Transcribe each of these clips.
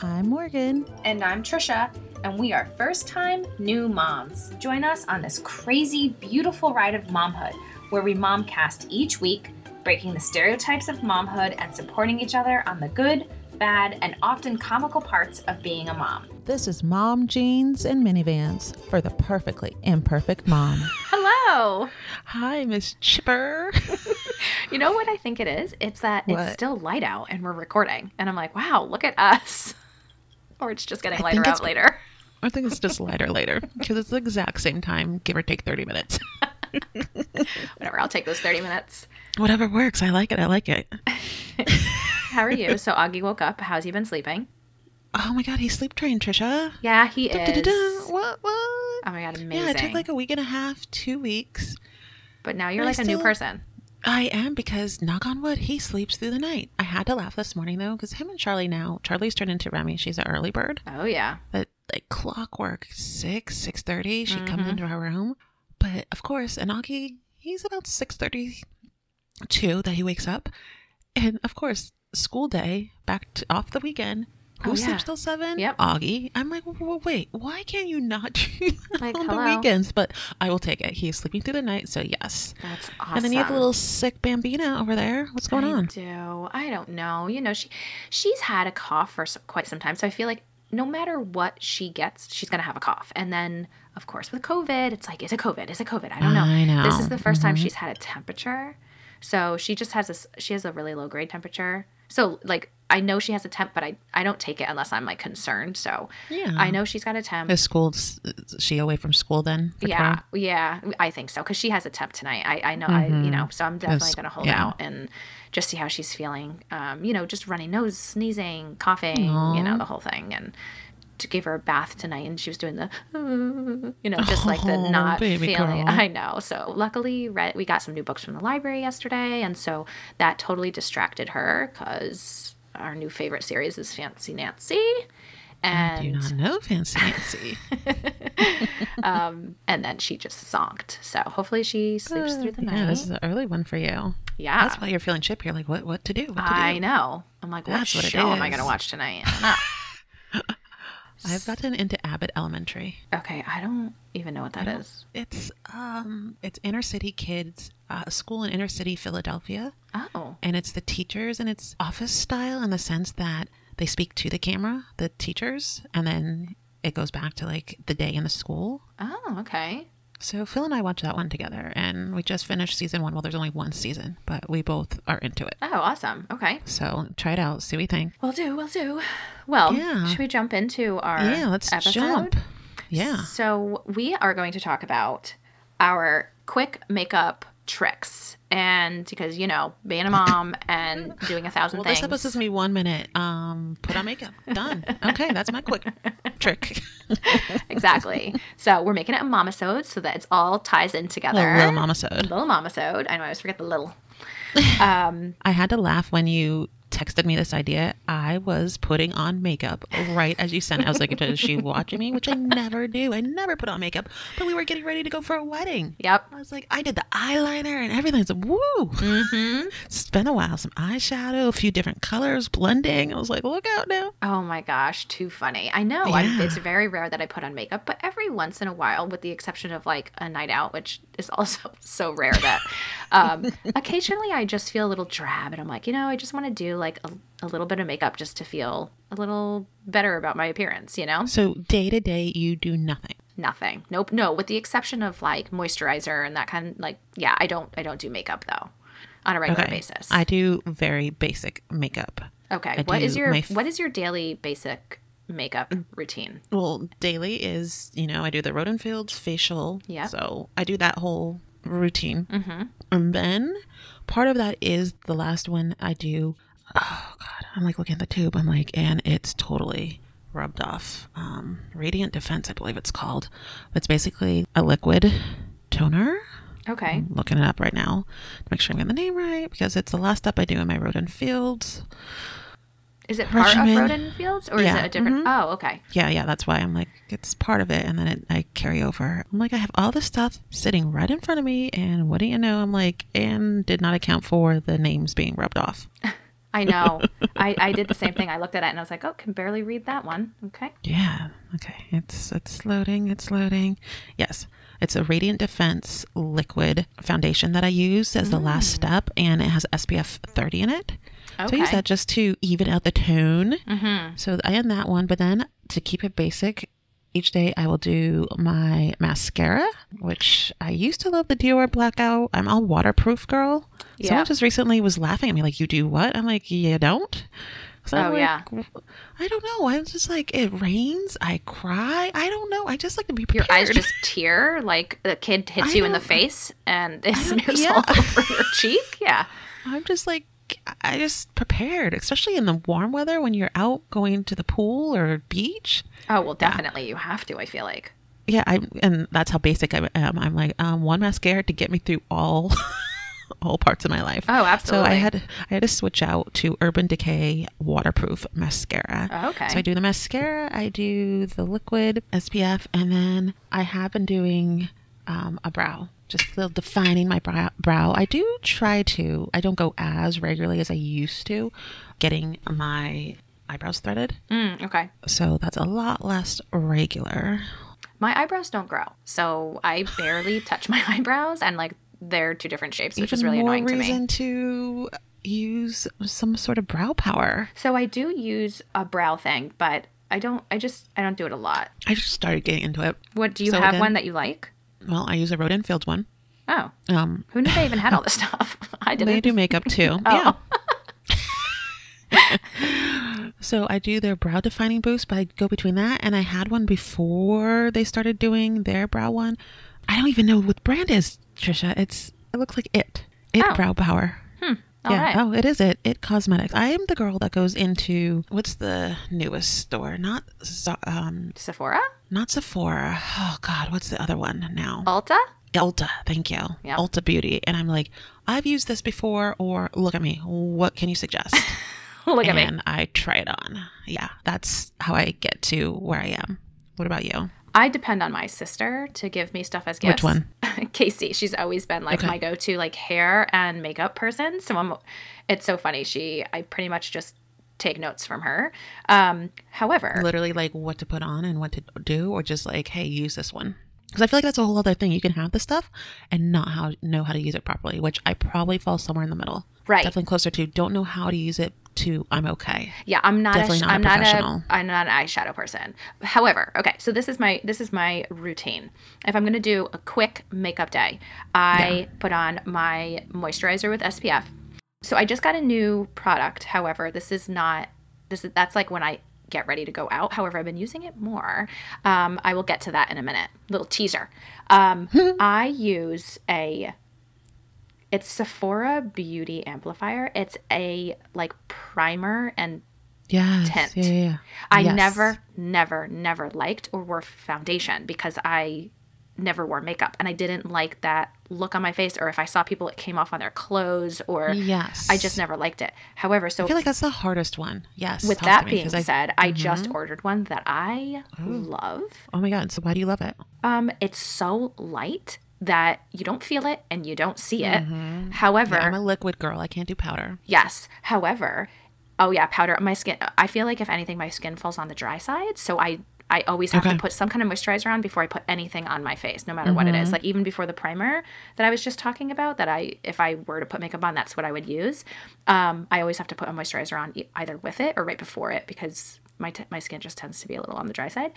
I'm Morgan. And I'm Trisha, and we are first time new moms. Join us on this crazy, beautiful ride of momhood where we momcast each week, breaking the stereotypes of momhood and supporting each other on the good, bad, and often comical parts of being a mom. This is Mom Jeans and Minivans for the perfectly imperfect mom. Hello. Hi, Miss Chipper. you know what I think it is? It's that What? it's still light out and we're recording. And I'm like, wow, look at us. Or it's just getting I lighter out later. I think it's just lighter later because it's the exact same time, give or take 30 minutes. Whatever, I'll take those 30 minutes. Whatever works. I like it. I like it. How are you? So Augie woke up. How's he been sleeping? Oh my God, he sleep trained, Trisha. Yeah, he Da-da-da. is. What? What? Oh my god, amazing. Yeah, it took like a week and a half, two weeks. but now you're I like a new person. I am because knock on wood, he sleeps through the night. I had to laugh this morning though, because him and Charlie now, Charlie's turned into Remy. She's an early bird. Oh yeah. But like clockwork, six, six thirty, she comes Mhm. into our room. But of course, Anaki, he's about six thirty two that he wakes up, and of course, school day back to, off the weekend. Who Oh, yeah. sleeps till seven? Yep. Augie. I'm like, "W- w- wait, why can't you not do that Like, on hello? the weekends? But I will take it. He's sleeping through the night, so yes. That's awesome. And then you have the little sick Bambina over there. What's going I on? do. I don't know. You know, she she's had a cough for quite some time, so I feel like no matter what she gets, she's gonna have a cough. And then, of course, with COVID, it's like, is it COVID? Is it COVID? I don't know. I know. This is the 1st time Mhm. she's had a temperature, so she just has this. She has a really low grade temperature. So like, I know she has a temp, but I I don't take it unless I'm like concerned. So Yeah. I know she's got a temp. Is school, is she away from school then? yeah, tomorrow? yeah, I think so because she has a temp tonight. I, I know, I you know, so I'm definitely gonna hold yeah. out and just see how she's feeling. Um, you know, just runny nose, sneezing, coughing, you know, the whole thing, and to give her a bath tonight, and she was doing the, you know, just like the Oh, not feeling. girl. I know. So luckily, read, we got some new books from the library yesterday, and so that totally distracted her because our new favorite series is Fancy Nancy. I do not know Fancy Nancy. um, and then she just zonked. So hopefully she sleeps through the night. yeah, this is an early one for you. Yeah. That's why you're feeling chip. You're like, what? What to do? What to I do? know. I'm like, what That's what show am I going to watch tonight? I don't know. I've gotten into Abbott Elementary. okay, I don't even know what that is. It's um, it's inner city kids, uh, a school in inner city Philadelphia, Oh, and it's the teachers and it's office style in the sense that they speak to the camera, the teachers, and then it goes back to like the day in the school. oh, okay. So Phil and I watched that one together, and we just finished season one. Well, there's only one season, but we both are into it. Oh, awesome. Okay, So try it out, see what you think. we'll do. We'll do. Well, Yeah. should we jump into our yeah, let's episode? jump. Yeah. So we are going to talk about our quick makeup tricks, and because you know, being a mom and doing a thousand Well, things. this episode's gonna be one minute. Um, put on makeup. Done. Okay, that's my quick trick. exactly. so we're making it a mama-sode so that it's all ties in together. little, little mama sewed. Little mama-sode. I know I always forget the little. Um, I had to laugh when you texted me this idea. I was putting on makeup right as you sent it. I was like, is she watching me? Which I never do. I never put on makeup. But we were getting ready to go for a wedding. yep. I was like, I did the eyeliner and everything. It's like, woo. Mm-hmm. It's been a while. Some eyeshadow, a few different colors, blending. I was like, look out now. Oh my gosh, too funny. I know. Yeah. it's very rare that I put on makeup, but every once in a while, with the exception of like a night out, which is also so rare that um, occasionally I just feel a little drab and I'm like, you know, I just want to do like a, a little bit of makeup just to feel a little better about my appearance, you know? So day to day, you do nothing. Nothing. Nope. No, with the exception of like moisturizer and that kind of like, yeah, I don't, I don't do makeup though on a regular Okay. basis. I do very basic makeup. okay. I What is your, f- what is your daily basic makeup routine? Well, daily is, you know, I do the Rodan Fields facial. Yeah. So I do that whole routine. Mm-hmm. And then part of that is the last one I do. Oh, God. I'm like looking at the tube. I'm like, and it's totally rubbed off. Um, Radiant Defense, I believe it's called. It's basically a liquid toner. Okay. I'm looking it up right now to make sure I'm getting the name right because it's the last step I do in my Rodan Fields. Is it part Regimen. of Rodan Fields or is it a different? mhm. Oh, okay. Yeah, yeah, that's why I'm like, it's part of it. And then it, I carry over. I'm like, I have all this stuff sitting right in front of me. And what do you know? I'm like, and did not account for the names being rubbed off. I know. I, I did the same thing. I looked at it and I was like, oh, can barely read that one. Okay. Yeah. Okay. It's it's loading. It's loading. Yes. It's a Radiant Defense liquid foundation that I use as the last step, and it has SPF 30 in it. Okay. So I use Mm. That just to even out the tone. Mm-hmm. So I end that one, but then to keep it basic, each day I will do my mascara, which I used to love the Dior Blackout. I'm all waterproof girl. Yeah. Someone just recently was laughing at me like, "You do what?" I'm like, "You don't." So I'm Oh, like, yeah. I don't know. I'm just like, it rains. I cry. I don't know. I just like to be Your prepared. eyes just tear like the kid hits I you in the face and it smears yeah. all over your cheek. Yeah. I'm just like, I just prepared, especially in the warm weather when you're out going to the pool or beach. Oh, well, definitely. You have to, I feel like. Yeah, I and that's how basic I am. I'm like um, one mascara to get me through all all parts of my life. Oh, absolutely. So I had I had to switch out to Urban Decay waterproof mascara. Oh, okay. So I do the mascara, I do the liquid SPF, and then I have been doing um, a brow, just the defining my brow. I do try to. I don't go as regularly as I used to, getting my eyebrows threaded. Mm, okay. So that's a lot less regular. My eyebrows don't grow. So I barely touch my eyebrows and like they're two different shapes, which is really annoying to me. reason to use some sort of brow power. So I do use a brow thing, but I don't I just I don't do it a lot. I just started getting into it. What do you So have then- one that you like? Well, I use a Rodan Fields one. Oh. Um, Who knew they even had all this stuff? I didn't. they do makeup too. Oh. Yeah. so I do their brow defining boost, but I go between that and I had one before they started doing their brow one. I don't even know what brand is, Trisha. It's it looks like it. It Oh. brow power. All yeah. right. Oh, it is it. IT Cosmetics. I am the girl that goes into what's the newest store? Not um Sephora? not Sephora. Oh God, what's the other one now? Ulta? Ulta, thank you. Yeah. Ulta Beauty. And I'm like, I've used this before, or look at me. What can you suggest? Look at me. and I try it on. Yeah, that's how I get to where I am. What about you? I depend on my sister to give me stuff as gifts. Which one? Casey. She's always been like Okay. my go-to like hair and makeup person. So I'm it's so funny. She I pretty much just take notes from her. Um however, Literally, like what to put on and what to do, or just like, hey, use this one. Because I feel like that's a whole other thing. You can have the stuff and not how know how to use it properly, which I probably fall somewhere in the middle. Right. Definitely closer to don't know how to use it to I'm okay. yeah, I'm not Definitely a, not a I'm not professional. a I'm not an eyeshadow person. However, okay, so this is my this is my routine. If I'm going to do a quick makeup day, I put on my moisturizer with SPF. So I just got a new product. However, this is not this is that's like when I get ready to go out. However, I've been using it more. Um, I will get to that in a minute. Little teaser. Um, I use a it's Sephora Beauty Amplifier. It's a like primer and Yes. Tint. Yeah, yeah, yeah. I Yes. never, never, never liked or wore foundation because I never wore makeup and I didn't like that look on my face or if I saw people it came off on their clothes or Yes. I just never liked it. However, so I feel like that's the hardest one. Yes. with that me, being 'cause I- said, I just ordered one that I love. oh my god! So why do you love it? Um, it's so light that you don't feel it and you don't see it. However, Mm-hmm. Yeah, I'm a liquid girl. I can't do powder. Yes. However, oh yeah, powder. On my skin. I feel like if anything, my skin falls on the dry side. So I I always have Okay. to put some kind of moisturizer on before I put anything on my face, no matter what it Mm-hmm. is. Like even before the primer that I was just talking about, that I if I were to put makeup on, that's what I would use. Um, I always have to put a moisturizer on either with it or right before it because my t- my skin just tends to be a little on the dry side.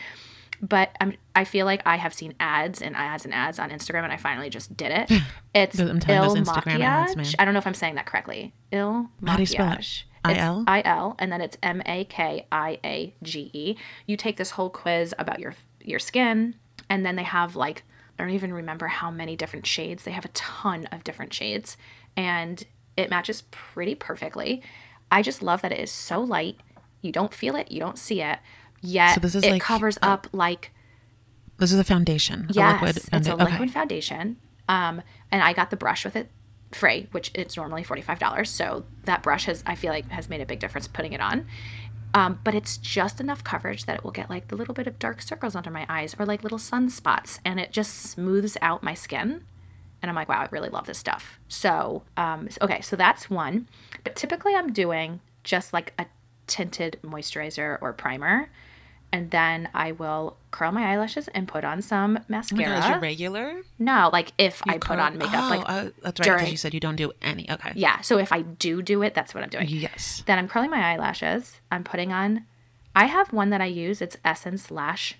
But I'm, I feel like I have seen ads and ads and ads on Instagram, and I finally just did it. It's Il Instagram ads, Makiage. I don't know if I'm saying that correctly. Il How do you? Makiage. I-L? I L, and then it's M A K I A G E. You take this whole quiz about your your skin, and then they have like I don't even remember how many different shades. They have a ton of different shades, and it matches pretty perfectly. I just love that it is so light. You don't feel it, you don't see it, yet So this is it like covers a- up like This is a foundation. a Yes, liquid it's a liquid okay. foundation. Um, and I got the brush with it free, which it's normally forty five dollars. So that brush has, I feel like, has made a big difference putting it on. Um, but it's just enough coverage that it will get like the little bit of dark circles under my eyes or like little sunspots, and it just smooths out my skin. And I'm like, wow, I really love this stuff. So, um, okay, so that's one. But typically, I'm doing just like a tinted moisturizer or primer. And then I will curl my eyelashes and put on some Oh mascara. God, is your regular? no, like if I You put on makeup, Oh, like uh, that's right. during- you said you don't do any. Okay. yeah. So if I do do it, that's what I'm doing. Yes. Then I'm curling my eyelashes. I'm putting on. I have one that I use. It's Essence Lash.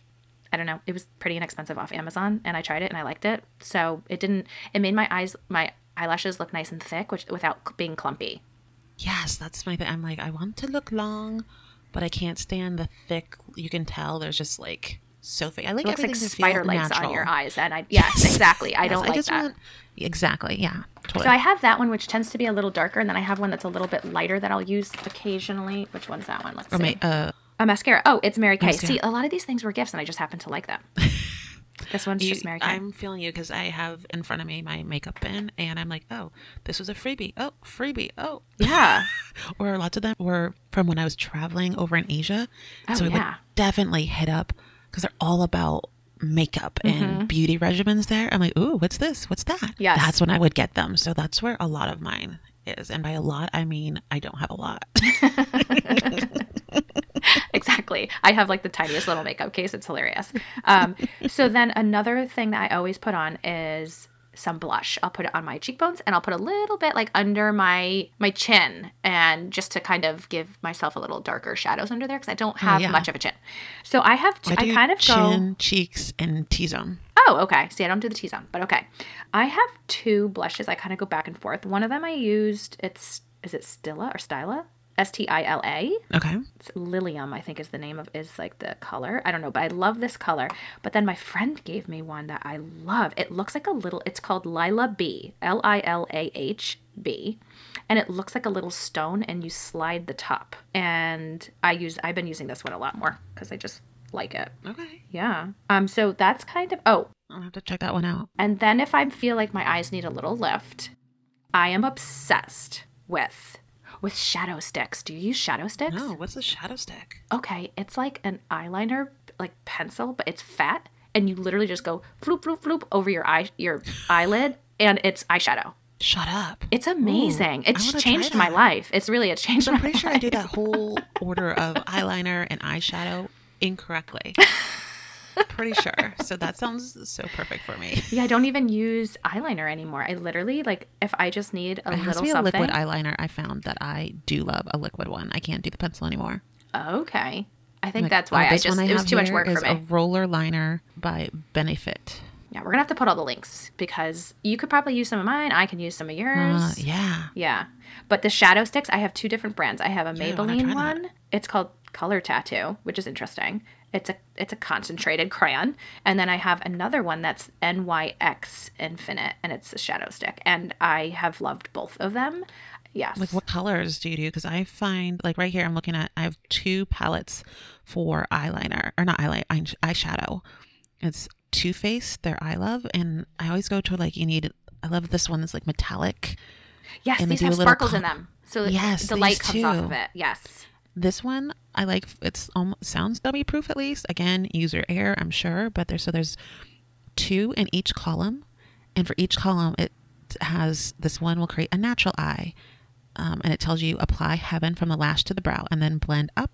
I don't know. It was pretty inexpensive off Amazon, and I tried it and I liked it. So it didn't. It made my eyes, my eyelashes look nice and thick, which without being clumpy. Yes, that's my thing. I'm like, I want to look long, but I can't stand the thick. You can tell there's just like so thick. I like It looks like spider legs natural. on your eyes, and I yes, exactly. I Yes, don't like just that. Want, exactly. Yeah. Totally. So I have that one, which tends to be a little darker, and then I have one that's a little bit lighter that I'll use occasionally. Which one's that one? Let's or see. my, uh, A mascara. Oh, it's Mary Kay. Mascara. See, a lot of these things were gifts, and I just happen to like them. this one's you- just Mary Kay. I'm feeling you because I have in front of me my makeup bin, and I'm like, oh, this was a freebie. Oh, freebie. Oh, yeah. or lots of them were from when I was traveling over in Asia. Oh, so I yeah. would definitely hit up because they're all about makeup and beauty regimens there. I'm like, ooh, what's this? What's that? Mm-hmm. Yes. That's when I would get them. So that's where a lot of mine is. And by a lot, I mean, I don't have a lot. exactly. I have like the tiniest little makeup case. It's hilarious. Um, so then another thing that I always put on is some blush. I'll put it on my cheekbones and I'll put a little bit like under my my chin and just to kind of give myself a little darker shadows under there because I don't have yeah. much of a chin. So I have I, I, kind of go chin, cheeks, and T-zone. Oh, okay. See, I don't do the T zone, but okay. I have two blushes. I kind of go back and forth. One of them I used. It's is it Stila or Styla? S T I L A. Okay. It's Lilium, I think is the name of is like the color. I don't know, but I love this color. But then my friend gave me one that I love. It looks like a little. It's called Lilah B. L I L A H B. And it looks like a little stone, and you slide the top. And I use. I've been using this one a lot more because I just like it. Okay. Yeah. Um. So that's kind of. Oh, I'll have to check that one out. and then if I feel like my eyes need a little lift, I am obsessed with with shadow sticks. Do you use shadow sticks? No, what's a shadow stick? Okay, it's like an eyeliner like pencil, but it's fat and you literally just go floop floop floop over your eye your eyelid and it's eyeshadow. Shut up. It's amazing. I it's changed my life. It's really it's changed I'm pretty sure I life. do that whole order of eyeliner and eyeshadow incorrectly. pretty sure. So that sounds so perfect for me. Yeah, I don't even use eyeliner anymore. I literally like if I just need a It has little to be a something. liquid eyeliner. I found that I do love a liquid one. I can't do the pencil anymore. okay. I think Like, that's oh, why I this just one it was have too much here work for is me. A roller liner by Benefit. Yeah, we're gonna have to put all the links because you could probably use some of mine. I can use some of yours. Uh, yeah. Yeah, but the shadow sticks, I have two different brands. I have a I wanna Maybelline try that. one. It's called Color Tattoo, which is interesting. It's a it's a concentrated crayon, and then I have another one that's NYX Infinite, and it's a shadow stick. And I have loved both of them. Yes. Like what colors do you do? Because I find like right here, I'm looking at. I have two palettes for eyeliner or not eyeliner, eye- eyeshadow. It's Too Faced, their I love, and I always go to like you need. I love this one that's like metallic. yes, and these have sparkles in them, so Yes, the light comes off of it. Yes. This one I like. It's almost sounds dummy proof at least. Again, user error, I'm sure, but there's so there's two in each column, and for each column it has this one will create a natural eye, um, and it tells you apply heaven from the lash to the brow, and then blend up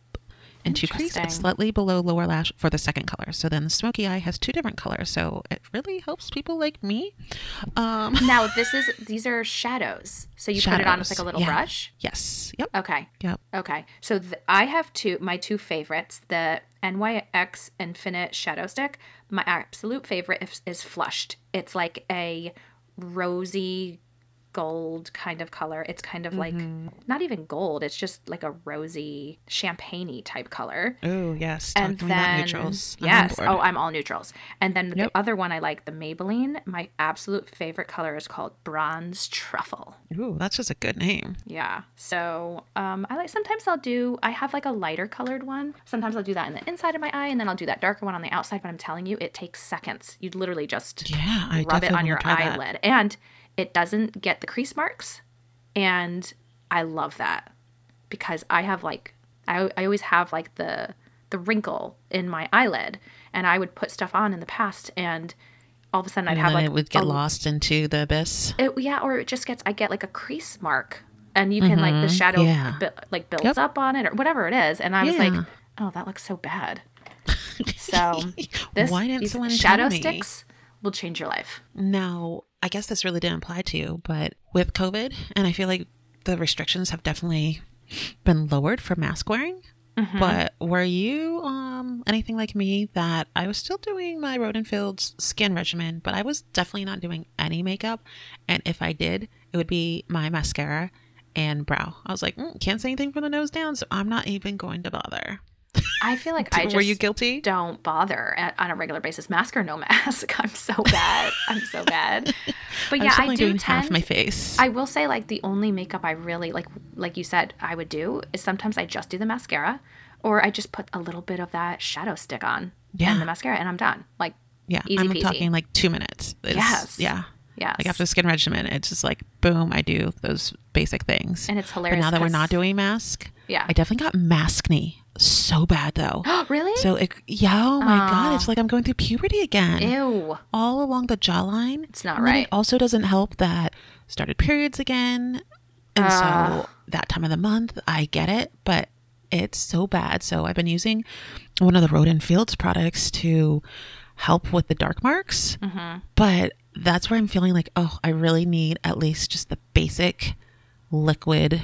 into crease Interesting. slightly below lower lash for the second color. So then the smoky eye has two different colors, so it really helps people like me. Um, Now this is these are shadows, so you put it on with like a little yeah. brush. yes, yep, Okay. yep. Okay, so th- I have two, my two favorites, the NYX Infinite Shadow Stick. My absolute favorite is, is Flushed. It's like a rosy gold kind of color. It's kind of like not even gold. It's just like a rosy champagne type color. Oh yes, And talking then neutrals. I'm yes, oh, I'm all neutrals. And then Yep. the other one I like, the Maybelline. My absolute favorite color is called Bronze Truffle. Ooh, that's just a good name. Yeah. So um, I like sometimes I'll do I have like a lighter colored one. Sometimes I'll do that in the inside of my eye, and then I'll do that darker one on the outside. But I'm telling you, it takes seconds. You'd literally just Yeah, I rub it on your wanna that. eyelid, and it doesn't get the crease marks. And I love that because I have like I I always have like the the wrinkle in my eyelid, and I would put stuff on in the past, and all of a sudden I'd And have like it would get a lost into the abyss. it, yeah, or it just gets I get like a crease mark and you can like the Mhm. shadow Yeah. bu- like builds Yep. up on it or whatever it is. And I was like, oh, that looks so bad. So this Why didn't someone shadow tell me? sticks will change your life. Now, I guess this really didn't apply to you, but with COVID, and I feel like the restrictions have definitely been lowered for mask wearing. Mhm. But were you um anything like me that I was still doing my Rodenfield's skin regimen, but I was definitely not doing any makeup, and if I did, it would be my mascara and brow. I was like, mm, can't say anything from the nose down, so I'm not even going to bother. I feel like I just were you guilty? don't bother at, on a regular basis, mask or no mask. I'm so bad. I'm so bad. But yeah, I do doing tend. half my face. I will say, like the only makeup I really like, like you said, I would do is sometimes I just do the mascara, or I just put a little bit of that shadow stick on Yeah. and the mascara, and I'm done. Like yeah, easy I'm peasy. talking like two minutes. It's- Yes. Yeah. yes, Like after the skin regimen, it's just like boom, I do those basic things. and it's But hilarious. now that we're not doing mask, yeah, I definitely got maskne so bad though. Oh, really? So it, yeah, oh my Aw. god, it's like I'm going through puberty again, Ew, all along the jawline. it's not And right. It also doesn't help that started periods again, and Ah. so that time of the month, I get it, but it's so bad. So I've been using one of the Rodan Fields products to help with the dark marks, hmm but that's where I'm feeling like, oh, I really need at least just the basic liquid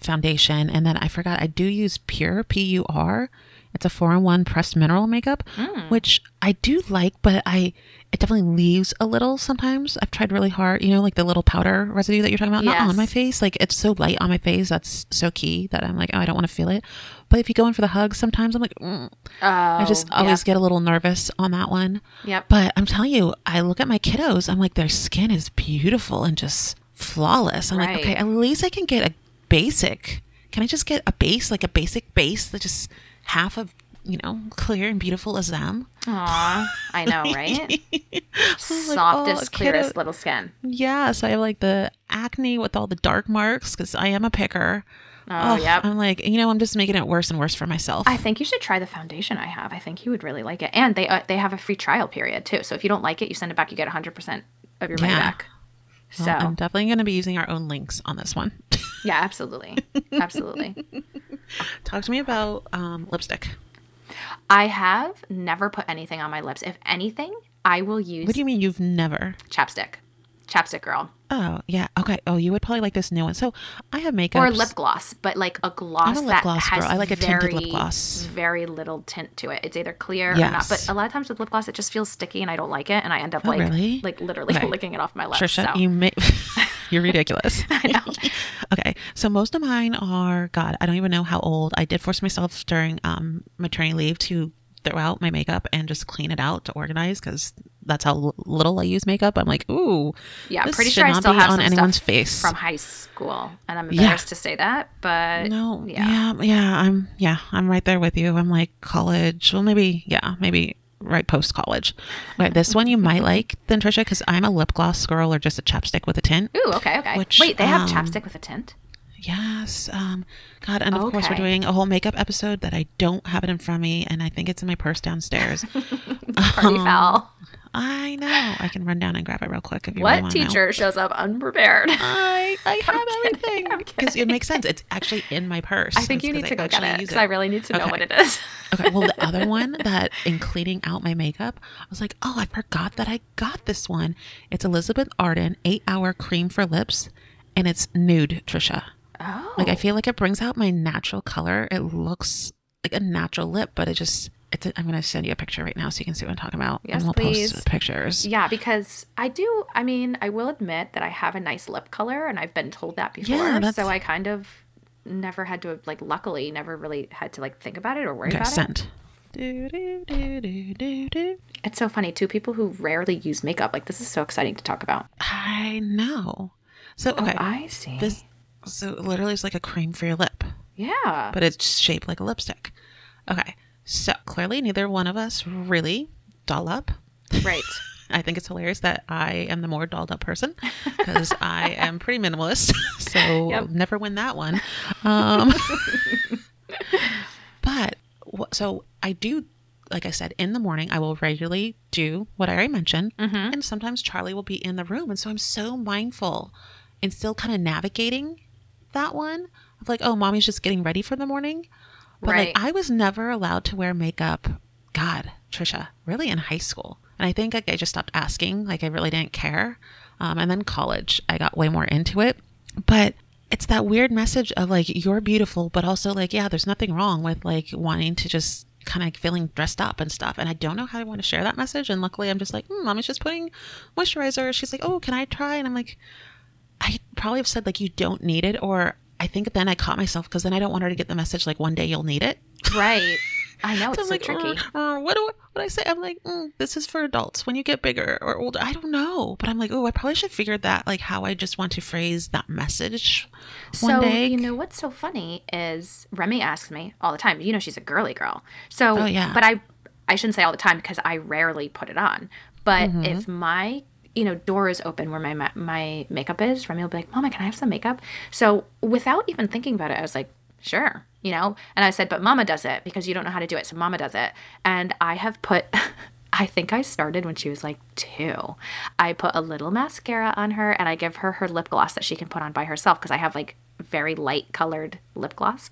foundation. And then I forgot I do use PUR P U R. It's a four in one pressed mineral makeup, Mm. which I do like, but I it definitely leaves a little sometimes. I've tried really hard, you know, like the little powder residue that you're talking about, not on my face. Like it's so light on my face. That's so key that I'm like, oh, I don't want to feel it. But if you go in for the hug, sometimes I'm like, mm. Oh, I just always get a little nervous on that one. Yep. yep. But I'm telling you, I look at my kiddos, I'm like, their skin is beautiful and just flawless. I'm Right. like, okay, at least I can get a basic. Can I just get a base, like a basic base that just half of, you know, clear and beautiful as them? Aw, I know, right? like, Softest, oh, clearest kiddo- little skin. Yeah, so I have like the acne with all the dark marks because I am a picker. Oh, yep. I'm like, you know, I'm just making it worse and worse for myself. I think you should try the foundation I have. I think you would really like it. And they uh, they have a free trial period too. So if you don't like it, you send it back. You get 100% of your money Yeah. back. Well, So I'm definitely going to be using our own links on this one. Yeah, absolutely, absolutely. Talk to me about um, lipstick. I have never put anything on my lips. If anything, I will use What do you mean you've never? chapstick, chapstick girl, Oh, yeah. Okay. Oh, you would probably like this new one. So I have makeup. or lip gloss, but like a gloss I'm a lip gloss girl. I like a very, tinted lip gloss. very little tint to it. It's either clear or not. But a lot of times with lip gloss, it just feels sticky, and I don't like it, and I end up Oh, like really? like literally Okay. licking it off my lips. Trisha, so. you may. You're ridiculous. I know. okay. So most of mine are, God, I don't even know how old. I did force myself during um, maternity leave to throw out my makeup and just clean it out to organize because that's how l- little I use makeup. I'm like, ooh, Yeah, I'm this pretty sure I not still have on some anyone's stuff face. from high school, and I'm Yeah. embarrassed to say that, but No, yeah. yeah. yeah, I'm yeah, I'm right there with you. I'm like college. Well, maybe yeah, maybe right post college. Right, this one you might like then Trisha because I'm a lip gloss girl or just a chapstick with a tint. Ooh, okay, okay. Which, Wait, they have um, chapstick with a tint. Yes. Um. God, and of course we're doing a whole makeup episode that I don't have it in front of me, and I think it's in my purse downstairs. Party um, foul. I know. I can run down and grab it real quick if you What to know. teacher shows up unprepared? I I have kidding, everything because it makes sense. It's actually in my purse. I think It's you need to go get it because I really need to know what it is. Okay, well, the other one that in cleaning out my makeup, I was like, oh, I forgot that I got this one. It's Elizabeth Arden eight hour cream for lips, and it's nude, Trisha. Oh, Like, I feel like it brings out my natural color. It looks like a natural lip, but it just, it's, a, I'm going to send you a picture right now so you can see what I'm talking about. Yes, and we'll please. post pictures. yeah, because I do. I mean, I will admit that I have a nice lip color, and I've been told that before. Yeah, that's- so I kind of never had to like. Luckily, never really had to like think about it or worry Okay, about it. sent. Do, do, do, do, do, do. It's so funny. Two people who rarely use makeup. Like this is so exciting to talk about. I know. So, oh, okay. Oh, I see. this, so literally it's like a cream for your lip. yeah. but it's shaped like a lipstick. Okay, so clearly neither one of us really doll up. right. I think it's hilarious that I am the more dolled up person because I am pretty minimalist. So Yep. never win that one. Um, but so I do, like I said, in the morning, I will regularly do what I already mentioned. Mm-hmm. And sometimes Charlie will be in the room. And so I'm so mindful and still kind of navigating that one of like, oh, mommy's just getting ready for the morning. But Right. like, I was never allowed to wear makeup. God, Trisha, really in high school. And I think like I just stopped asking. Like I really didn't care. Um, and then college, I got way more into it. But it's that weird message of like you're beautiful, but also like yeah, there's nothing wrong with like wanting to just kind of feeling dressed up and stuff. And I don't know how I want to share that message. And luckily, I'm just like, mm, mommy's just putting moisturizer. She's like, oh, can I try? And I'm like, I probably have said like you don't need it, or I think then I caught myself because then I don't want her to get the message like one day you'll need it. Right. I know So it's I'm so like, tricky. "Uh, uh, what do I, what do I say? I'm like, mm, this is for adults. When you get bigger or older, I don't know. But I'm like, oh, I probably should figure that like how I just want to phrase that message one so day. you know what's so funny is Remy asks me all the time. You know she's a girly girl. So Oh, yeah. but I I shouldn't say all the time because I rarely put it on. But Mm-hmm. if my you know door is open where my my makeup is, Remy will be like, "Mama, can I have some makeup?" So without even thinking about it, I was like, "Sure." You know, and I said, "But Mama does it because you don't know how to do it, so Mama does it." And I have put. I think I started when she was like two. I put a little mascara on her and I give her her lip gloss that she can put on by herself because I have like very light colored lip gloss.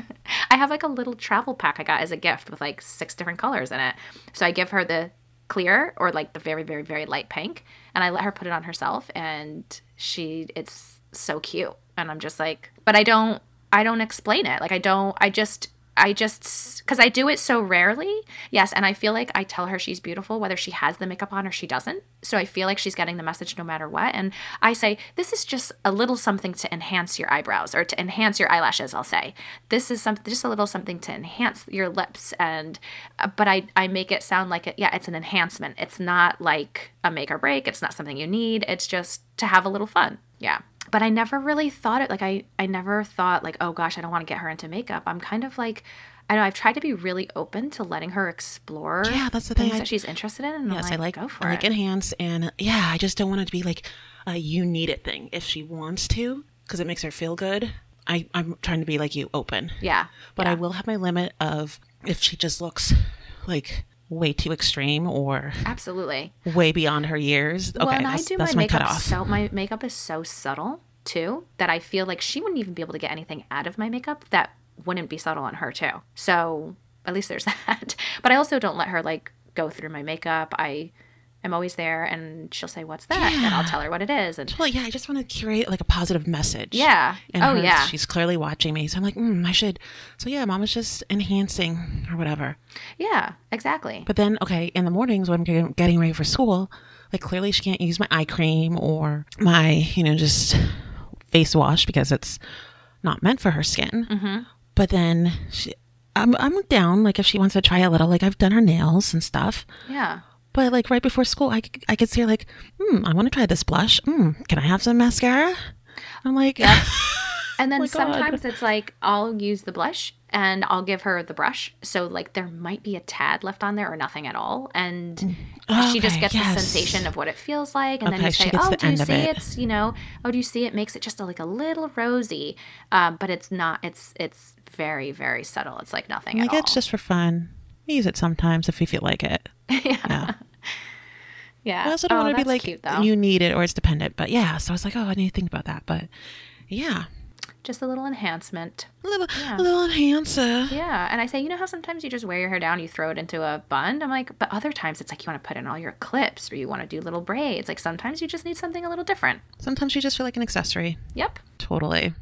I have like a little travel pack I got as a gift with like six different colors in it. So I give her the clear or like the very very very light pink and I let her put it on herself and she it's so cute and I'm just like but I don't I don't explain it. Like I don't I just I just because I do it so rarely. Yes, and I feel like I tell her she's beautiful whether she has the makeup on or she doesn't. So I feel like she's getting the message no matter what. And I say this is just a little something to enhance your eyebrows or to enhance your eyelashes. I'll say this is something just a little something to enhance your lips. And uh, but I I make it sound like it. Yeah, it's an enhancement. It's not like a make or break. It's not something you need. It's just to have a little fun. Yeah but I never really thought it like I I never thought like oh gosh I don't want to get her into makeup. I'm kind of like I know I've tried to be really open to letting her explore Yeah, that's the thing. I- that she's interested in. And yes, I'm I like go for I like it. enhance and uh, yeah, I just don't want it to be like a you need it thing. If she wants to, because it makes her feel good. I I'm trying to be like you, open. Yeah, But yeah. I will have my limit of if she just looks like way too extreme or absolutely. way beyond her years. Okay, well, and I do that's my my, makeup cutoff. so my makeup is so subtle too that I feel like she wouldn't even be able to get anything out of my makeup that wouldn't be subtle on her too. So at least there's that. But I also don't let her like go through my makeup. I am always there, and she'll say, "What's that?" And I'll tell her what it is. And well, yeah, I just want to curate like a positive message. yeah, And oh hers, yeah, she's clearly watching me, so I'm like, mm, I should. So yeah, mom is just enhancing or whatever. yeah, exactly. But then, okay, in the mornings when I'm getting- getting ready for school, like clearly she can't use my eye cream or my, you know, just face wash because it's not meant for her skin. Mm-hmm. But then she, I'm, I'm down. Like if she wants to try a little, like I've done her nails and stuff. Yeah. But like right before school, I, I could see her like, hmm, I want to try this blush. Hmm, can I have some mascara? I'm like, And then God. sometimes it's like I'll use the blush and I'll give her the brush. So like there might be a tad left on there or nothing at all. And she just gets yes. the sensation of what it feels like. And then you say, Oh, do you see it. it's you know, oh do you see it makes it just a, like a little rosy. Um, but it's not it's it's very, very subtle. It's like nothing like all. it's just for fun. We use it sometimes if we feel like it. yeah. Yeah. I also don't Oh, want to be like cute, you need it or it's dependent. But yeah, so I was like, oh, I need to think about that. But yeah, just a little enhancement. a little, Yeah. a little enhancer. Yeah, and I say, you know how sometimes you just wear your hair down, you throw it into a bun? I'm like, but other times it's like you want to put in all your clips or you want to do little braids. Like sometimes you just need something a little different. Sometimes you just feel like an accessory. Yep. Totally.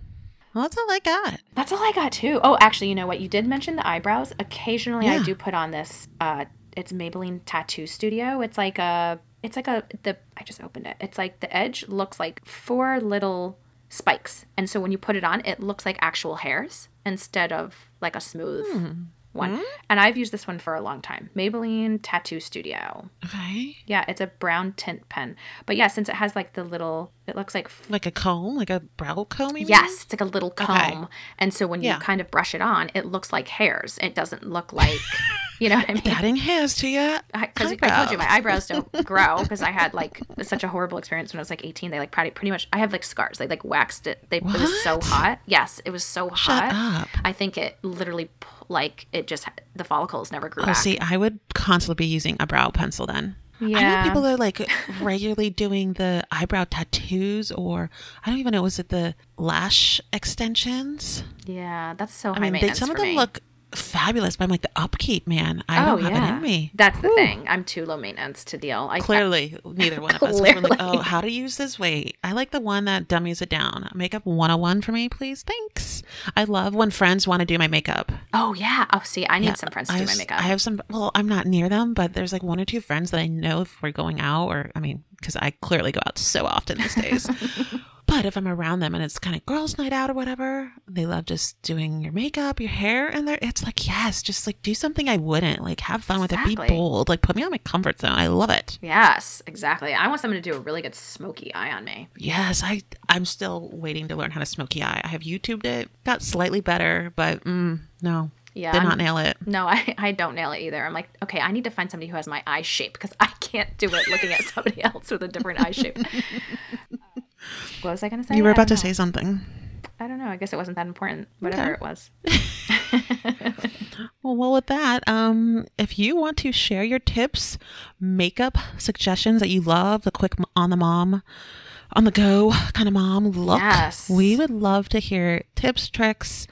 Well, that's all I got. That's all I got too. Oh, actually, you know what? You did mention the eyebrows. Occasionally I do put on this uh it's Maybelline Tattoo Studio. It's like a it's like a the I just opened it. It's like the edge looks like four little spikes. And so when you put it on, it looks like actual hairs instead of like a smooth one. Hmm? And I've used this one for a long time. Maybelline Tattoo Studio. Okay. Yeah, it's a brown tint pen. But yeah, since it has like the little, it looks like, Like a comb, like a brow comb. you mean? yes, it's like a little comb. Okay. And so when Yeah. you kind of brush it on, it looks like hairs. It doesn't look like, you know what I mean? Adding hairs to you. Because I, told you my eyebrows don't grow because I had like such a horrible experience when I was like 18. They like pretty, pretty much, I have like scars. They like waxed it. They, it was so hot. Yes, it was so Shut hot. up. I think it literally, like, it just, the follicles never grew Oh, back. see, I would constantly be using a brow pencil then. Yeah. I know people are like regularly doing the eyebrow tattoos, or I don't even know, was it the lash extensions? Yeah, that's so I high mean, they, maintenance some of them me. look fabulous, but I'm like, the upkeep, man, I oh don't have yeah, it in me. that's the Whew. thing. I'm too low maintenance to deal. I Clearly, neither one of us. We're like, oh, Clearly. oh, how to use this? Wait, I like the one that dummies it down. Makeup 101 for me, please. Thanks. I love when friends want to do my makeup. Oh yeah. Oh, see, I need Yeah, some friends to I do my makeup. I have some. Well, I'm not near them, but there's like one or two friends that I know if we're going out, or I mean, because I clearly go out so often these days. but if I'm around them and it's kind of girls' night out or whatever, they love just doing your makeup, your hair, and they're it's like yes, just like do something I wouldn't like have fun with it, be bold, like put me on my comfort zone. I love it. yes, exactly. I want someone to do a really good smoky eye on me. Yes, I I'm still waiting to learn how to smoky eye. I have YouTubed it, got slightly better, but mm, no, Yeah, did I'm- not nail it. No, I, I don't nail it either. I'm like, okay, I need to find somebody who has my eye shape because I can't do it looking at somebody else with a different eye shape. what was I going to say? You were about to know. say something. I don't know. I guess it wasn't that important. Whatever Okay. it was. Well, well, with that, um, if you want to share your tips, makeup suggestions that you love, the quick on the mom, on the go kind of mom look, Yes. we would love to hear tips, tricks,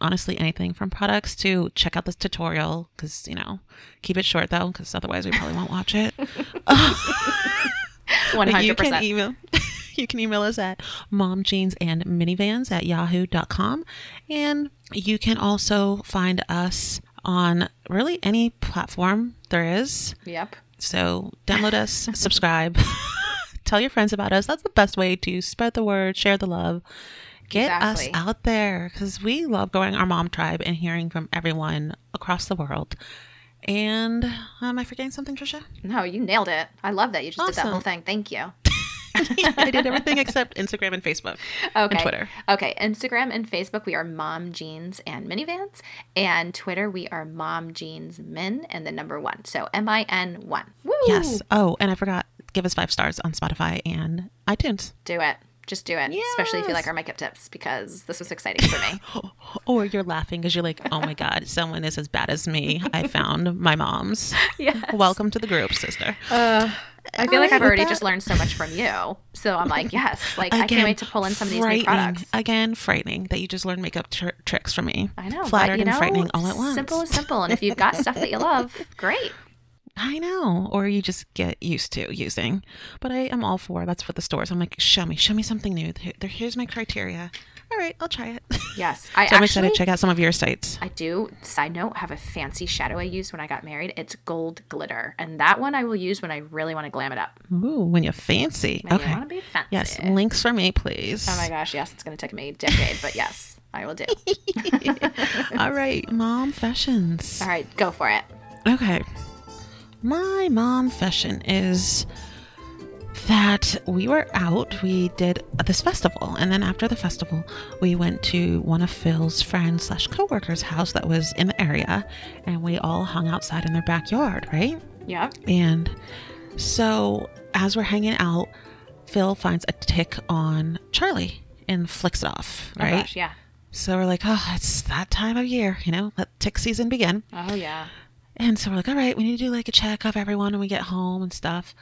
honestly, anything from products to check out this tutorial because you know, keep it short though, because otherwise we probably won't watch it. One But you can email you can email us at momjeans and minivans at yahoo.com and you can also find us on really any platform there is Yep. so download us subscribe tell your friends about us that's the best way to spread the word share the love get Exactly. us out there because we love growing our mom tribe and hearing from everyone across the world and am i forgetting something trisha No, you nailed it. I love that you just did that whole thing. Thank you. i did everything except instagram and facebook Okay. and twitter Okay. Instagram and Facebook, we are Mom Jeans and Minivans. And Twitter, we are Mom Jeans Min and the number one. So M I N 1. Woo! Yes. Oh, and I forgot. Give us five stars on Spotify and iTunes. Do it. Just do it. Especially if you like our makeup tips because this was exciting for me. Or you're laughing because you're like, oh my God, someone is as bad as me. I found my mom's. yes. Welcome to the group, sister. Uh, I feel like Alright, I've already that- just learned so much from you. So I'm like, yes, like I can't wait to pull in some of these new products. Again, frightening that you just learned makeup tr- tricks from me. I know. Flattered but, you and know, frightening all at once. Simple is simple. And if you've got stuff that you love, great. I know. Or you just get used to using. But I am all for that's what the stores. I'm like, show me, show me something new. There- Here's my criteria. All right, I'll try it. Yes. I so I'm actually, excited to check out some of your sites. I do, side note, have a fancy shadow I used when I got married. It's gold glitter. And that one I will use when I really want to glam it up. Ooh, when you're fancy. When okay. you want to be fancy. Yes, links for me, please. Oh my gosh, yes, it's going to take me a decade, but yes, I will do. All right, mom fashions. All right, go for it. Okay. My mom fashion is that we were out, we did this festival, and then after the festival, we went to one of Phil's friends slash coworkers' house that was in the area, and we all hung outside in their backyard, right? Yeah. And so as we're hanging out, Phil finds a tick on Charlie and flicks it off, Oh right? gosh, yeah. So we're like, oh, it's that time of year, you know, let tick season begin. Oh yeah. And so we're like, all right, we need to do like a check of everyone when we get home and stuff.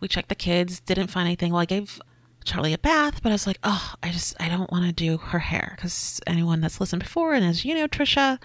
We checked the kids, didn't find anything. Well, I gave Charlie a bath, but I was like, oh, I just, I don't want to do her hair because anyone that's listened before, and as you know, Trisha,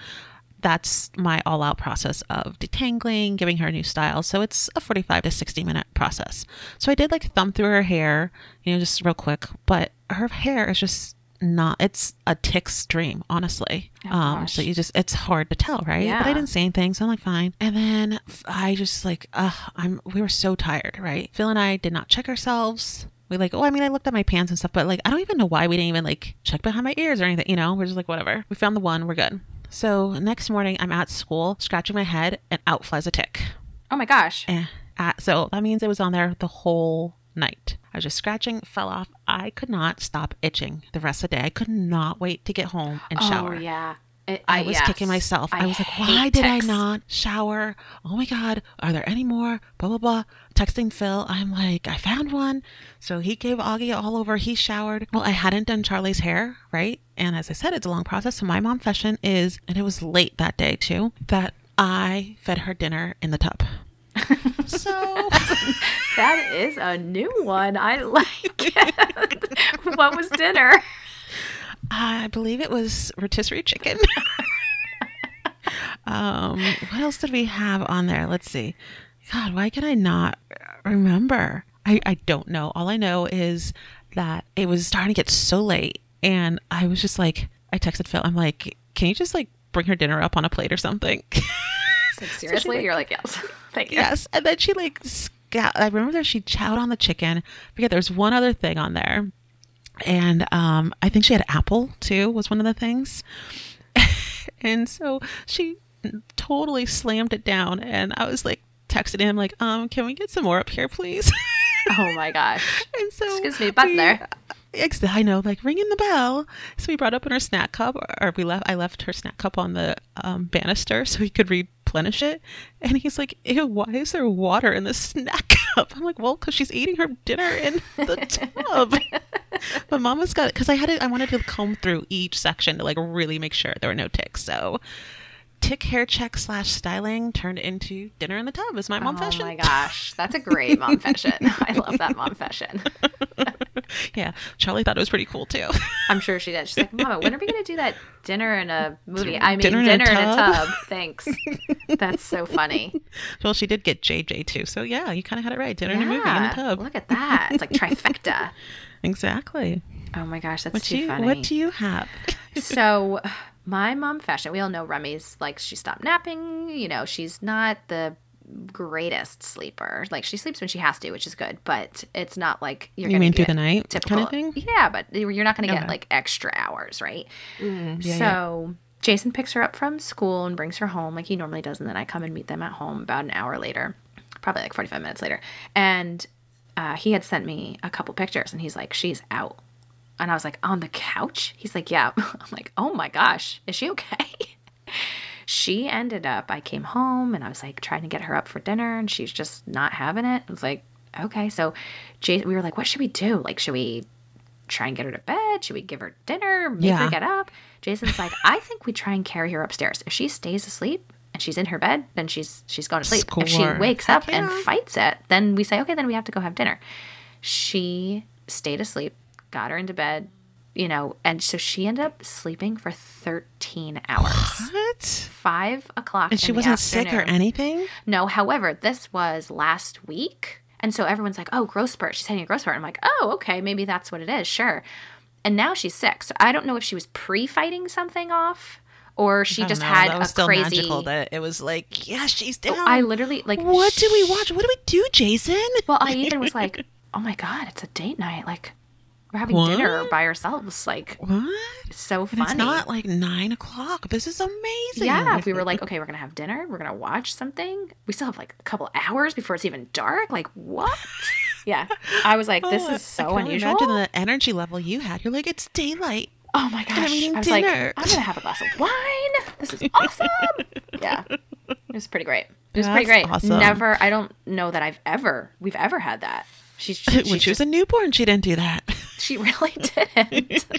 that's my all out process of detangling, giving her a new style. So it's a 45 to 60 minute process. So I did like thumb through her hair, you know, just real quick, but her hair is just not, it's a tick stream honestly. Oh, um, so you just, it's hard to tell, right? yeah. But I didn't say anything. So I'm like, fine. And then i just like, uh, I'm, we were so tired, right? Phil and I did not check ourselves. We like, oh, I mean, I looked at my pants and stuff, but like, I don't even know why we didn't even like check behind my ears or anything, you know? We're just like, whatever. We found the one, we're good. So next morning, I'm at school, scratching my head, and out flies a tick. Oh my gosh. Eh, uh, so that means it was on there the whole night. I was just scratching, fell off. I could not stop itching the rest of the day. I could not wait to get home and oh, shower. Oh yeah. It- I was yes. kicking myself. I, was like, why did I not shower? Oh my God, are there any more? Blah, blah, blah. Texting Phil, I'm like, I found one. So he gave Augie all over. He showered. Well, I hadn't done Charlie's hair, right? And as I said, it's a long process. So my mom fashion is, and it was late that day too, that I fed her dinner in the tub. So That is a new one. I like it. what was dinner? I believe it was rotisserie chicken. um, what else did we have on there? Let's see. God, why can I not remember? I, I don't know. All I know is that it was starting to get so late, and I was just like, I texted Phil. I'm like, can you just like bring her dinner up on a plate or something? Like, seriously? You're like, yes. Thank you. yes. And then she like, scout. I remember that she chowed on the chicken. I forget there was one other thing on there, and um, I think she had apple too. Was one of the things. and so she totally slammed it down, and I was like texting him like, um, can we get some more up here, please? Oh my gosh. and so Excuse me, butler. we- ex- I know, like ringing the bell. So we brought up in her snack cup, or we left. I left her snack cup on the um, banister so he could replenish it. And he's like, "Ew, why is there water in the snack cup?" I'm like, "Well, because she's eating her dinner in the tub." but Mama's got it because I had it. I wanted to comb through each section to like really make sure there were no ticks. So. Tick hair check slash styling turned into dinner in the tub is my mom oh fashion. Oh my gosh. That's a great mom fashion. I love that mom fashion. yeah, Charlie thought it was pretty cool too. I'm sure she did. She's like, Mama, when are we going to do that dinner in a movie? I mean, Dinner dinner, in a in, a tub? tub. Thanks. That's so funny. well, she did get JJ too, so yeah, you kind of had it right. Dinner in a movie in a tub. Look at that. It's like trifecta. Exactly. Oh my gosh, that's What too you funny. What do you have? so my mom fashion we all know remy's like she stopped napping you know she's not the greatest sleeper like she sleeps when she has to which is good but it's not like you're You mean through the night typical kind of thing? yeah but you're not gonna Okay. get like extra hours right Mm, yeah, so jason picks her up from school and brings her home like he normally does and then i come and meet them at home about an hour later probably like 45 minutes later and uh, he had sent me a couple pictures and he's like she's out and I was like, on the couch? He's like, yeah. I'm like, oh my gosh, is she okay? she ended up, I came home and I was like trying to get her up for dinner and she's just not having it. I was like, okay. So Jay, we were like, what should we do? Like, should we try and get her to bed? Should we give her dinner? Make Yeah. her get up? Jason's like, I think we try and carry her upstairs. If she stays asleep and she's in her bed, then she's she's going to sleep. If she wakes up and fights it, then we say, okay, then we have to go have dinner. She stayed asleep, got her into bed, you know, and so she ended up sleeping for 13 hours. What? Five o'clock. And she wasn't sick or anything? No, however, this was last week. And so everyone's like, oh, growth spurt. She's having a growth spurt. I'm like, oh, okay, maybe that's what it is. Sure. And now she's sick. So I don't know if she was pre fighting something off or she just know. had that was a still crazy. magical that it was like, yeah, she's oh, down. I literally, like, what do we watch? What do we do, Jason? Well, I even was like, oh my God, it's a date night. Like, we're having What? dinner by ourselves. Like, what? so And funny. it's not like nine o'clock. This is amazing. yeah, we were like, okay, we're gonna have dinner. We're gonna watch something. We still have like a couple hours before it's even dark. Like what? yeah, I was like, this Oh, is so I can unusual. Imagine the energy level you had. You're like, it's daylight. oh my gosh! eating I was dinner. like, I'm gonna have a glass of wine. This is awesome. yeah, it was pretty great. It was pretty great. awesome. Never. I don't know that I've ever we've ever had that. She's when she was a newborn, she didn't do that. She really didn't.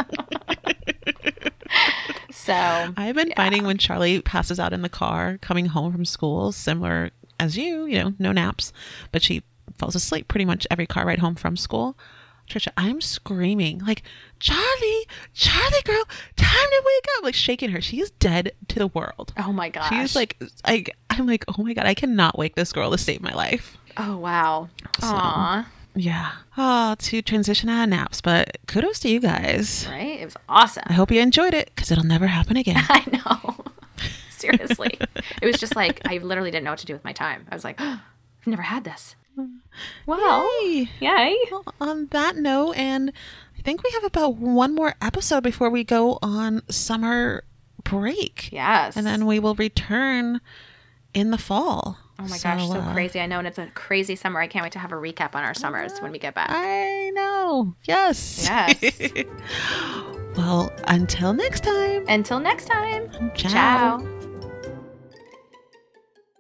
so I've been finding when Charlie passes out in the car coming home from school, similar as you, you know, no naps, but she falls asleep pretty much every car ride home from school. Trisha, I'm screaming like, Charlie, Charlie girl, time to wake up, like shaking her. She is dead to the world. oh my gosh, She's like, I, I'm like, oh my god, I cannot wake this girl to save my life. oh wow, Aw. Yeah. Ah, oh, to transition out of naps, but kudos to you guys. right? It was awesome. I hope you enjoyed it because it'll never happen again. I know. Seriously. it was just like I literally didn't know what to do with my time. I was like, I've never had this. Well, Yay. yay. Well, on that note, and I think we have about one more episode before we go on summer break. Yes. And then we will return in the fall. Oh my gosh, so uh, crazy. I know, and it's a crazy summer. I can't wait to have a recap on our summers when we get back. I know. Yes. Yes. well, until next time. Until next time. Ciao. Ciao.